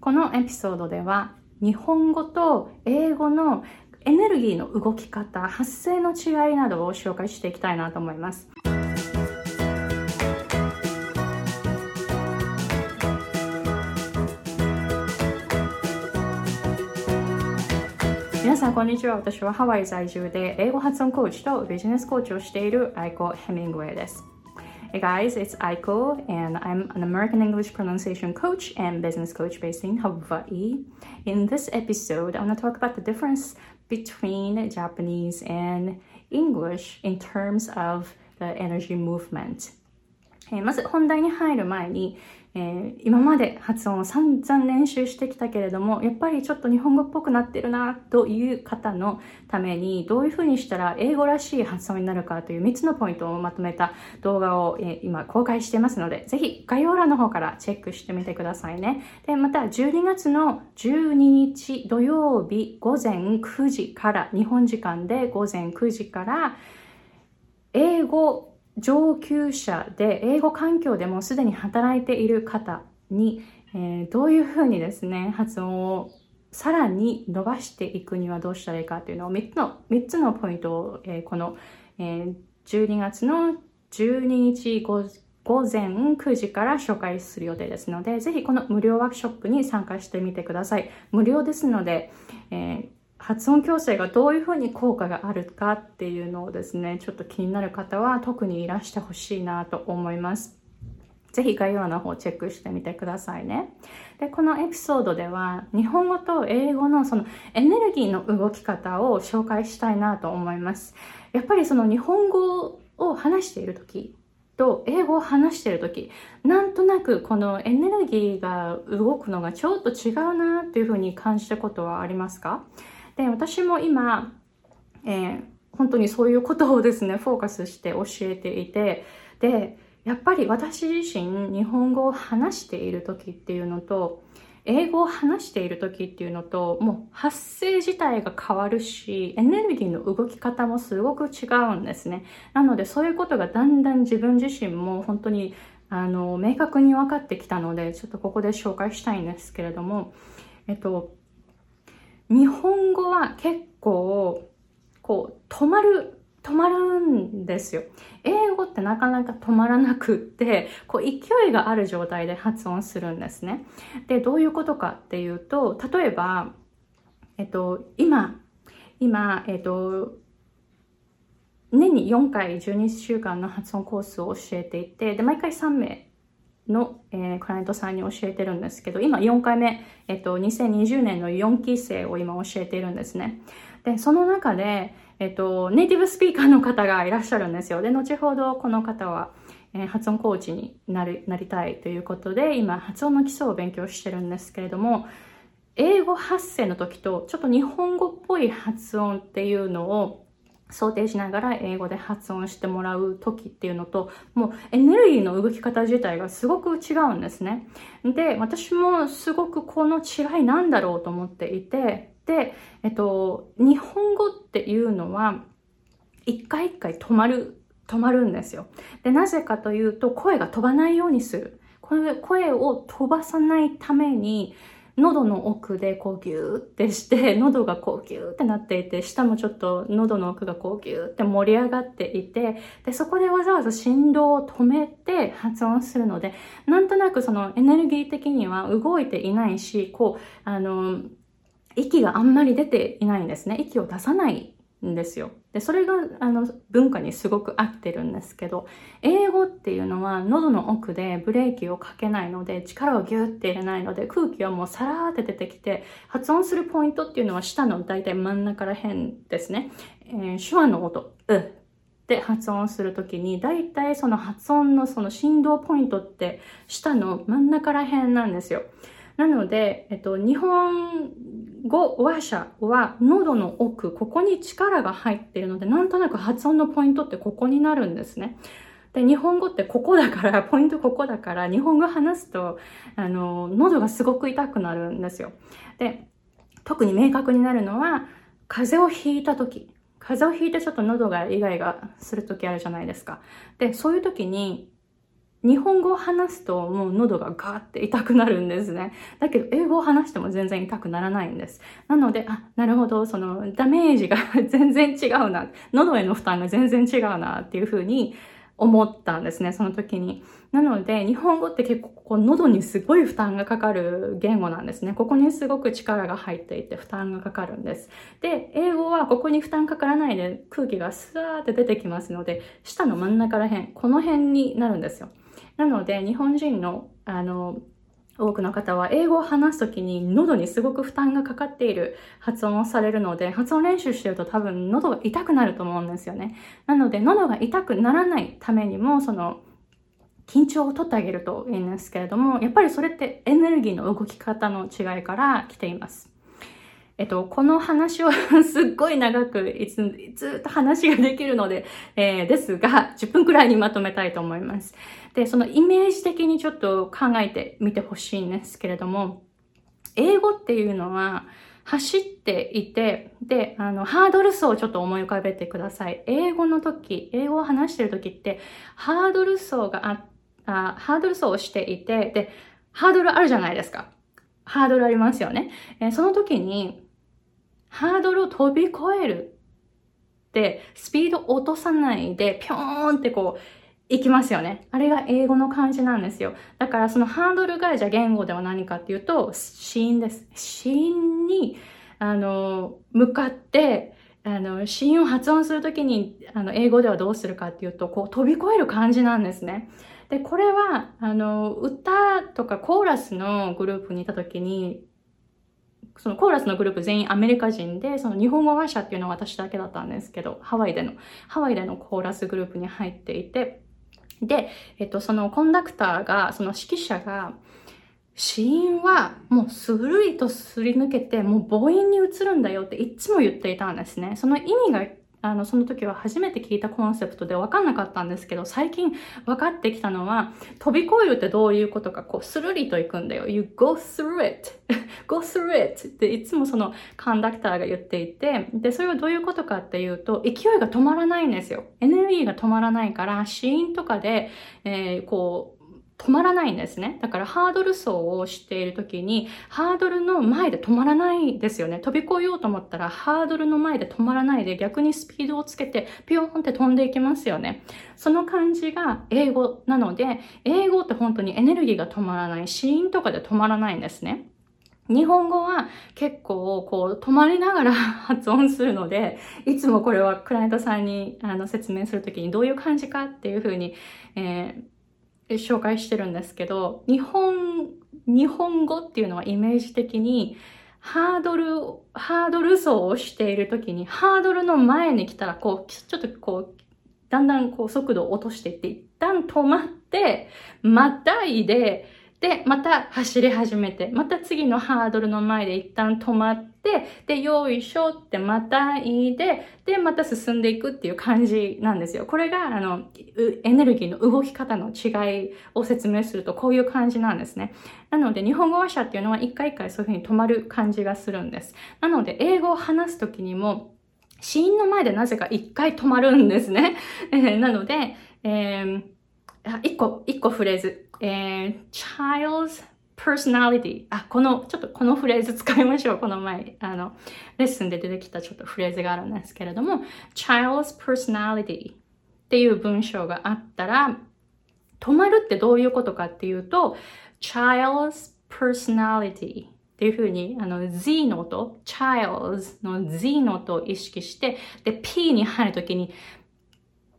このエピソードでは日本語と英語のエネルギーの動き方、発声の違いなどを紹介していきたいなと思います。皆さん、こんにちは。私はハワイ在住で英語発音コーチとビジネスコーチをしているアイコ・ヘミングウェイです。Hey guys, it's Aiko, and I'm an American English pronunciation coach and business coach based in Hawaii. In this episode, I want to talk about the difference between Japanese and English in terms of the energy movement. まず本題に入る前に、 えー、今まで発音を散々練習してきたけれども、やっぱりちょっと日本語っぽくなってるなという方のために、どういうふうにしたら英語らしい発音になるかという3つのポイントをまとめた動画を、えー、今公開してますので、ぜひ概要欄の方からチェックしてみてくださいね。で、また12月の12日土曜日午前9時から、日本時間で午前9時から、英語上級者で英語環境でもすでに働いている方に、えー、どういうふうにですね、発音をさらに伸ばしていくにはどうしたらいいかというのを3つの、3つのポイントを、えー、この、えー、12月の12日午前9時から紹介する予定ですので、ぜひこの無料ワークショップに参加してみてください。無料ですので、えー発音矯正がどういうふうに効果があるかっていうのをですね、ちょっと気になる方は特にいらしてほしいなと思います。ぜひ概要欄の方チェックしてみてくださいね。で、このエピソードでは日本語と英語のそのエネルギーの動き方を紹介したいなと思います。やっぱりその日本語を話している時と英語を話している時、なんとなくこのエネルギーが動くのがちょっと違うなっていうふうに感じたことはありますか？で、私も今、えー、本当にそういうことをですね、フォーカスして教えていて、で、やっぱり私自身日本語を話している時っていうのと、英語を話している時っていうのと、もう発声自体が変わるし、エネルギーの動き方もすごく違うんですね。なのでそういうことがだんだん自分自身も本当にあの、明確に分かってきたので、ちょっとここで紹介したいんですけれども、えっと、日本語は結構、こう、止まる、止まるんですよ。英語ってなかなか止まらなくって、こう、勢いがある状態で発音するんですね。で、どういうことかっていうと、例えば、えっと、今、今、えっと、年に4回12週間の発音コースを教えていて、で、毎回3名の、えー、クライアントさんに教えてるんですけど、今4回目、えっと、2020年の4期生を今教えているんですね。で、その中で、えっと、ネイティブスピーカーの方がいらっしゃるんですよ。で、後ほどこの方は、えー、発音コーチになりなりたいということで、今、発音の基礎を勉強してるんですけれども、英語発声の時と、ちょっと日本語っぽい発音っていうのを想定しながら英語で発音してもらう時っていうのと、もうエネルギーの動き方自体がすごく違うんですね。で、私もすごくこの違いなんだろうと思っていて、で、えっと、日本語っていうのは、一回一回止まる、止まるんですよ。で、なぜかというと、声が飛ばないようにする。声を飛ばさないために、喉の奥でこうギューってして、喉がこうギューってなっていて、舌もちょっと喉の奥がこうギューって盛り上がっていて、で、そこでわざわざ振動を止めて発音するので、なんとなくそのエネルギー的には動いていないし、こう、あの、息があんまり出ていないんですね。息を出さないんですよ。で、それが、あの、文化にすごく合ってるんですけど、英語っていうのは喉の奥でブレーキをかけないので、力をギュって入れないので、空気はもうさらーって出てきて、発音するポイントっていうのは下の大体真ん中ら辺ですね。えー、手話の音、うって発音するときに、大体その発音のその振動ポイントって下の真ん中ら辺なんですよ。なので、えっと、日本語話者は喉の奥、ここに力が入っているので、なんとなく発音のポイントってここになるんですね。で、日本語ってここだから、ポイントここだから、日本語話すと、あの、喉がすごく痛くなるんですよ。で、特に明確になるのは、風邪をひいた時。風邪をひいてちょっと喉がイガイガする時あるじゃないですか。で、そういう時に、日本語を話すともう喉がガーって痛くなるんですね。だけど英語を話しても全然痛くならないんです。なので、あ、なるほど、そのダメージが 全然違うな。喉への負担が全然違うなっていうふうに思ったんですね、その時に。なので、日本語って結構こう喉にすごい負担がかかる言語なんですね。ここにすごく力が入っていて負担がかかるんです。で、英語はここに負担かからないで空気がスーって出てきますので、舌の真ん中ら辺、この辺になるんですよ。なので、日本人の、あの、多くの方は英語を話すときに喉にすごく負担がかかっている発音をされるので、発音練習してると多分喉が痛くなると思うんですよね。なので、喉が痛くならないためにも、その、緊張を取ってあげるといいんですけれども、やっぱりそれってエネルギーの動き方の違いから来ています。えっと、この話をすっごい長くいつ、ずっと話ができるので、えー、ですが、10分くらいにまとめたいと思います。で、そのイメージ的にちょっと考えてみてほしいんですけれども、英語っていうのは、走っていて、で、あの、ハードル層をちょっと思い浮かべてください。英語の時、英語を話してる時って、ハードル層がああ、ハードル層をしていて、で、ハードルあるじゃないですか。ハードルありますよね。えー、その時に、ハードルを飛び越えるって、スピード落とさないで、ぴょーんってこう、行きますよね。あれが英語の漢字なんですよ。だからそのハードルがじゃあ言語では何かっていうと、死因です。死因に、あの、向かって、あの、死因を発音するときに、あの、英語ではどうするかっていうと、こう飛び越える漢字なんですね。で、これは、あの、歌とかコーラスのグループにいたときに、そのコーラスのグループ全員アメリカ人で、その日本語話者っていうのは私だけだったんですけど、ハワイでの、ハワイでのコーラスグループに入っていて、で、えっと、そのコンダクターが、その指揮者が、死因はもうスルリとすり抜けて、もう母音に移るんだよっていつも言っていたんですね。その意味があの、その時は初めて聞いたコンセプトで分かんなかったんですけど、最近分かってきたのは、飛び越えるってどういうことか、こう、スルリと行くんだよ。You go through it. Go through it. っていつもそのカンダクターが言っていて、で、それはどういうことかっていうと、勢いが止まらないんですよ。エネルギーが止まらないから、死因とかで、えー、こう、止まらないんですね。だからハードル走をしている時に、ハードルの前で止まらないですよね。飛び越えようと思ったら、ハードルの前で止まらないで、逆にスピードをつけて、ピヨーンって飛んでいきますよね。その感じが英語なので、英語って本当にエネルギーが止まらない、死因とかで止まらないんですね。日本語は結構こう止まりながら 発音するので、いつもこれはクライアントさんにあの説明するときにどういう感じかっていうふうに、えー紹介してるんですけど、日本、日本語っていうのはイメージ的に、ハードル、ハードル走をしている時に、ハードルの前に来たら、こう、ちょっとこう、だんだんこう速度を落としていって、一旦止まって、またいで、で、また走り始めて、また次のハードルの前で一旦止まって、で、よいしょってまたいで、で、また進んでいくっていう感じなんですよ。これが、あの、エネルギーの動き方の違いを説明するとこういう感じなんですね。なので、日本語話者っていうのは一回一回そういうふうに止まる感じがするんです。なので、英語を話すときにも、死因の前でなぜか一回止まるんですね。なので、えー、一個、一個フレーズ。えー、child's personality あ、この、ちょっとこのフレーズ 使いましょう。この前、あの、レッスンで出てきたちょっとフレーズがあるんですけれども、child's personality っていう文章があったら、止まるってどういうことかっていうと、child's personality っていうふうに、あの、Z の音、child's の Z の音を意識して、で、P に入るときに、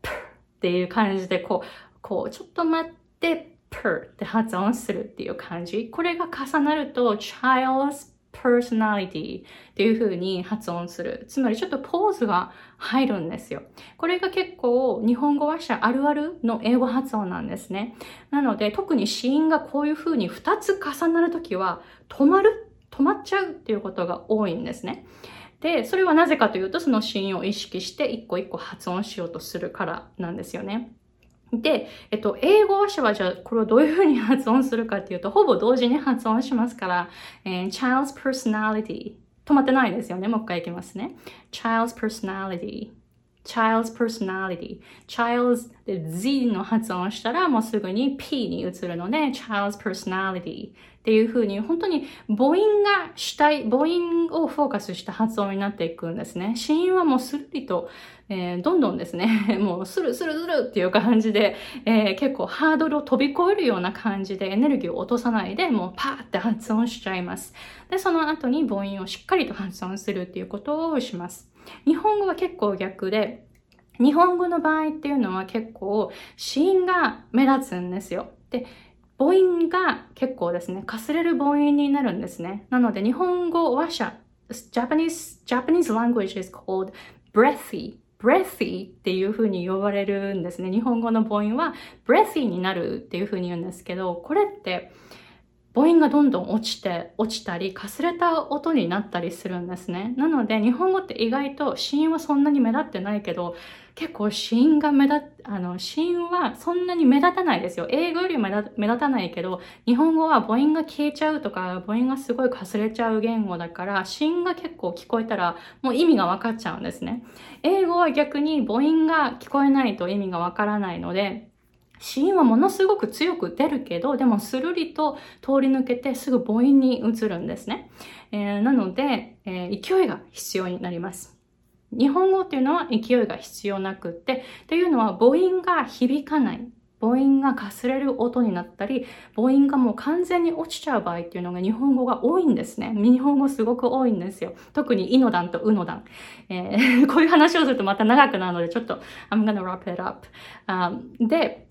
p っていう感じで、こう、こう、ちょっと待って、per って発音するっていう感じ。これが重なると child's personality っていう風に発音する。つまりちょっとポーズが入るんですよ。これが結構日本語話者あるあるの英語発音なんですね。なので特に子音がこういう風に2つ重なるときは止まる、止まっちゃうっていうことが多いんですね。で、それはなぜかというと、その子音を意識して一個一個発音しようとするからなんですよね。で、えっと、英語話者はじゃあ、これをどういうふうに発音するかっていうと、ほぼ同時に発音しますから、えー、child's personality 止まってないですよね。もう一回いきますね。child's personality child's personality. child's で Z の発音したらもうすぐに P に移るので child's personality っていう風に本当に母音が主体、母音をフォーカスした発音になっていくんですね。子音はもうスルリと、えー、どんどんですね、もうスルスルスルっていう感じで、えー、結構ハードルを飛び越えるような感じでエネルギーを落とさないでもうパーって発音しちゃいます。で、その後に母音をしっかりと発音するっていうことをします。日本語は結構逆で、日本語の場合っていうのは結構子音が目立つんですよ。で、母音が結構ですね、かすれる母音になるんですね。なので、日本語話者、Japanese, Japanese language is called breathy. breathy っていう風に呼ばれるんですね。日本語の母音は breathy になるっていう風に言うんですけど、これって母音がどんどん落ちて、落ちたり、かすれた音になったりするんですね。なので、日本語って意外と子音はそんなに目立ってないけど、結構子音が目立あの、子音はそんなに目立たないですよ。英語より目立目立たないけど、日本語は母音が消えちゃうとか、母音がすごいかすれちゃう言語だから、子音が結構聞こえたら、もう意味がわかっちゃうんですね。英語は逆に母音が聞こえないと意味がわからないので、死因はものすごく強く出るけど、でもスルリと通り抜けてすぐ母音に移るんですね。えー、なので、えー、勢いが必要になります。日本語っていうのは勢いが必要なくって、っていうのは母音が響かない。母音がかすれる音になったり、母音がもう完全に落ちちゃう場合っていうのが日本語が多いんですね。日本語すごく多いんですよ。特にイノダンとウノダン。えー、こういう話をするとまた長くなるので、ちょっと I'm gonna wrap it up、で、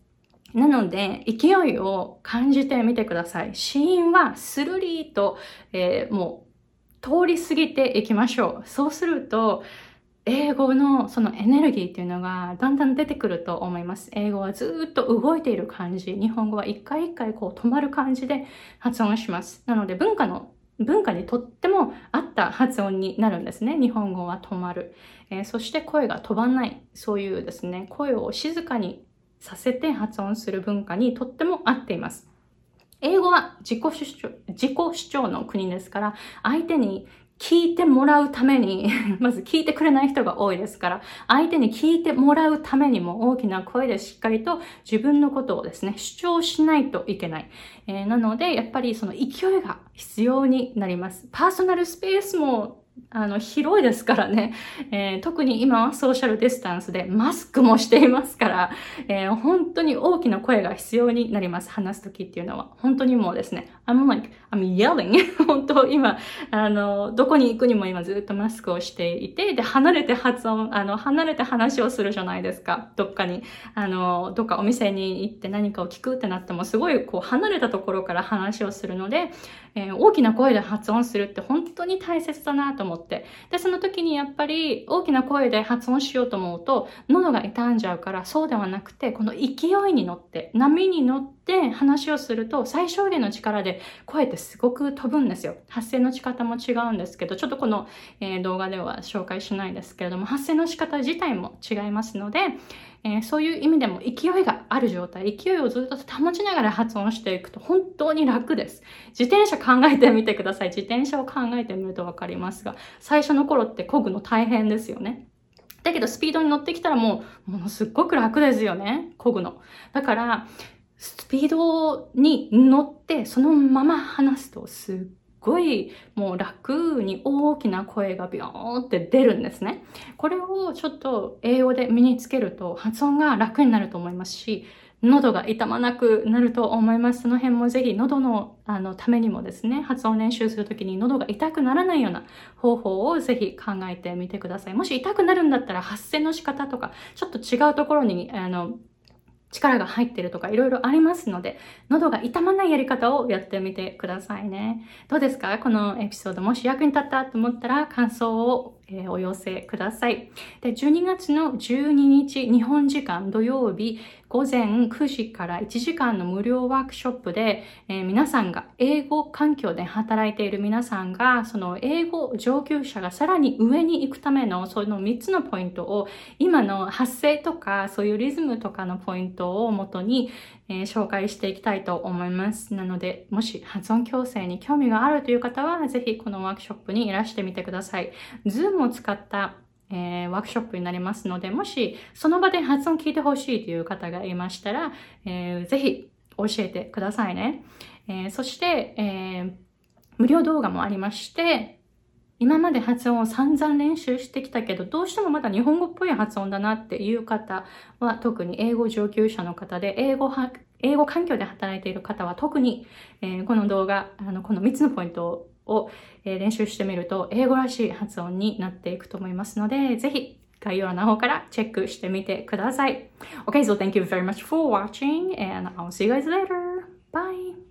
なので、勢いを感じてみてください。死因はスルリーと、えー、もう通り過ぎていきましょう。そうすると、英語のそのエネルギーっていうのがだんだん出てくると思います。英語はずっと動いている感じ。日本語は一回一回こう止まる感じで発音します。なので文化の文化にとっても合った発音になるんですね。日本語は止まる。えー、そして声が飛ばない。そういうですね、声を静かにさせて発音する文化にとっても合っています。英語は自己主張、自己主張の国ですから、相手に聞いてもらうために まず聞いてくれない人が多いですから、相手に聞いてもらうためにも大きな声でしっかりと自分のことをですね、主張しないといけない。えー、なので、やっぱりその勢いが必要になります。パーソナルスペースもあの、広いですからね、えー、特に今はソーシャルディスタンスでマスクもしていますから、えー、本当に大きな声が必要になります。話すときっていうのは。本当にもうですね、I'm like, I'm yelling. 本当今、あの、どこに行くにも今ずっとマスクをしていて、で、離れて発音、あの、離れて話をするじゃないですか。どっかに、あの、どっかお店に行って何かを聞くってなっても、すごいこう離れたところから話をするので、えー、大きな声で発音するって本当に大切だなと思って。で、その時にやっぱり大きな声で発音しようと思うと、喉が傷んじゃうから、そうではなくて、この勢いに乗って、波に乗って話をすると、最小限の力で声ってすごく飛ぶんですよ。発声の仕方も違うんですけど、ちょっとこの、えー、動画では紹介しないですけれども、発声の仕方自体も違いますので、えー、そういう意味でも勢いがある状態、勢いをずっと保ちながら発音していくと本当に楽です。自転車考えてみてください。自転車を考えてみるとわかりますが、最初の頃って漕ぐの大変ですよね。だけどスピードに乗ってきたらもう、ものすっごく楽ですよね。漕ぐの。だから、スピードに乗ってそのまま話すとすっごいもう楽に大きな声がビョーンって出るんですね。これをちょっと英語で身につけると発音が楽になると思いますし、喉が痛まなくなると思います。その辺もぜひ喉のあのためにもですね、発音練習するときに喉が痛くならないような方法をぜひ考えてみてください。もし痛くなるんだったら発声の仕方とか、ちょっと違うところにあの力が入ってるとかいろいろありますので、喉が痛まないやり方をやってみてくださいね。どうですか？このエピソードもし役に立ったと思ったら感想をえ、お寄せください。で、12月の12日、日本時間土曜日、午前9時から1時間の無料ワークショップで、えー、皆さんが英語環境で働いている皆さんが、その英語上級者がさらに上に行くためのその3つのポイントを、今の発声とか、そういうリズムとかのポイントをもとに、えー、紹介していきたいと思います。なので、もし発音矯正に興味があるという方は、ぜひこのワークショップにいらしてみてください。Zoom を使ったえー、ワークショップになりますので、もしその場で発音聞いてほしいという方がいましたら、えー、ぜひ教えてくださいね。えー、そして、えー、無料動画もありまして、今まで発音を散々練習してきたけど、どうしてもまだ日本語っぽい発音だなっていう方は、特に英語上級者の方で、英語は、英語環境で働いている方は特に、えー、この動画、あの、この3つのポイントを、を、練習してみると、英語らしい発音になっていくと思いますので、ぜひ概要欄の方からチェックしてみてください。Okay, so thank you very much for watching and I'll see you guys later. Bye!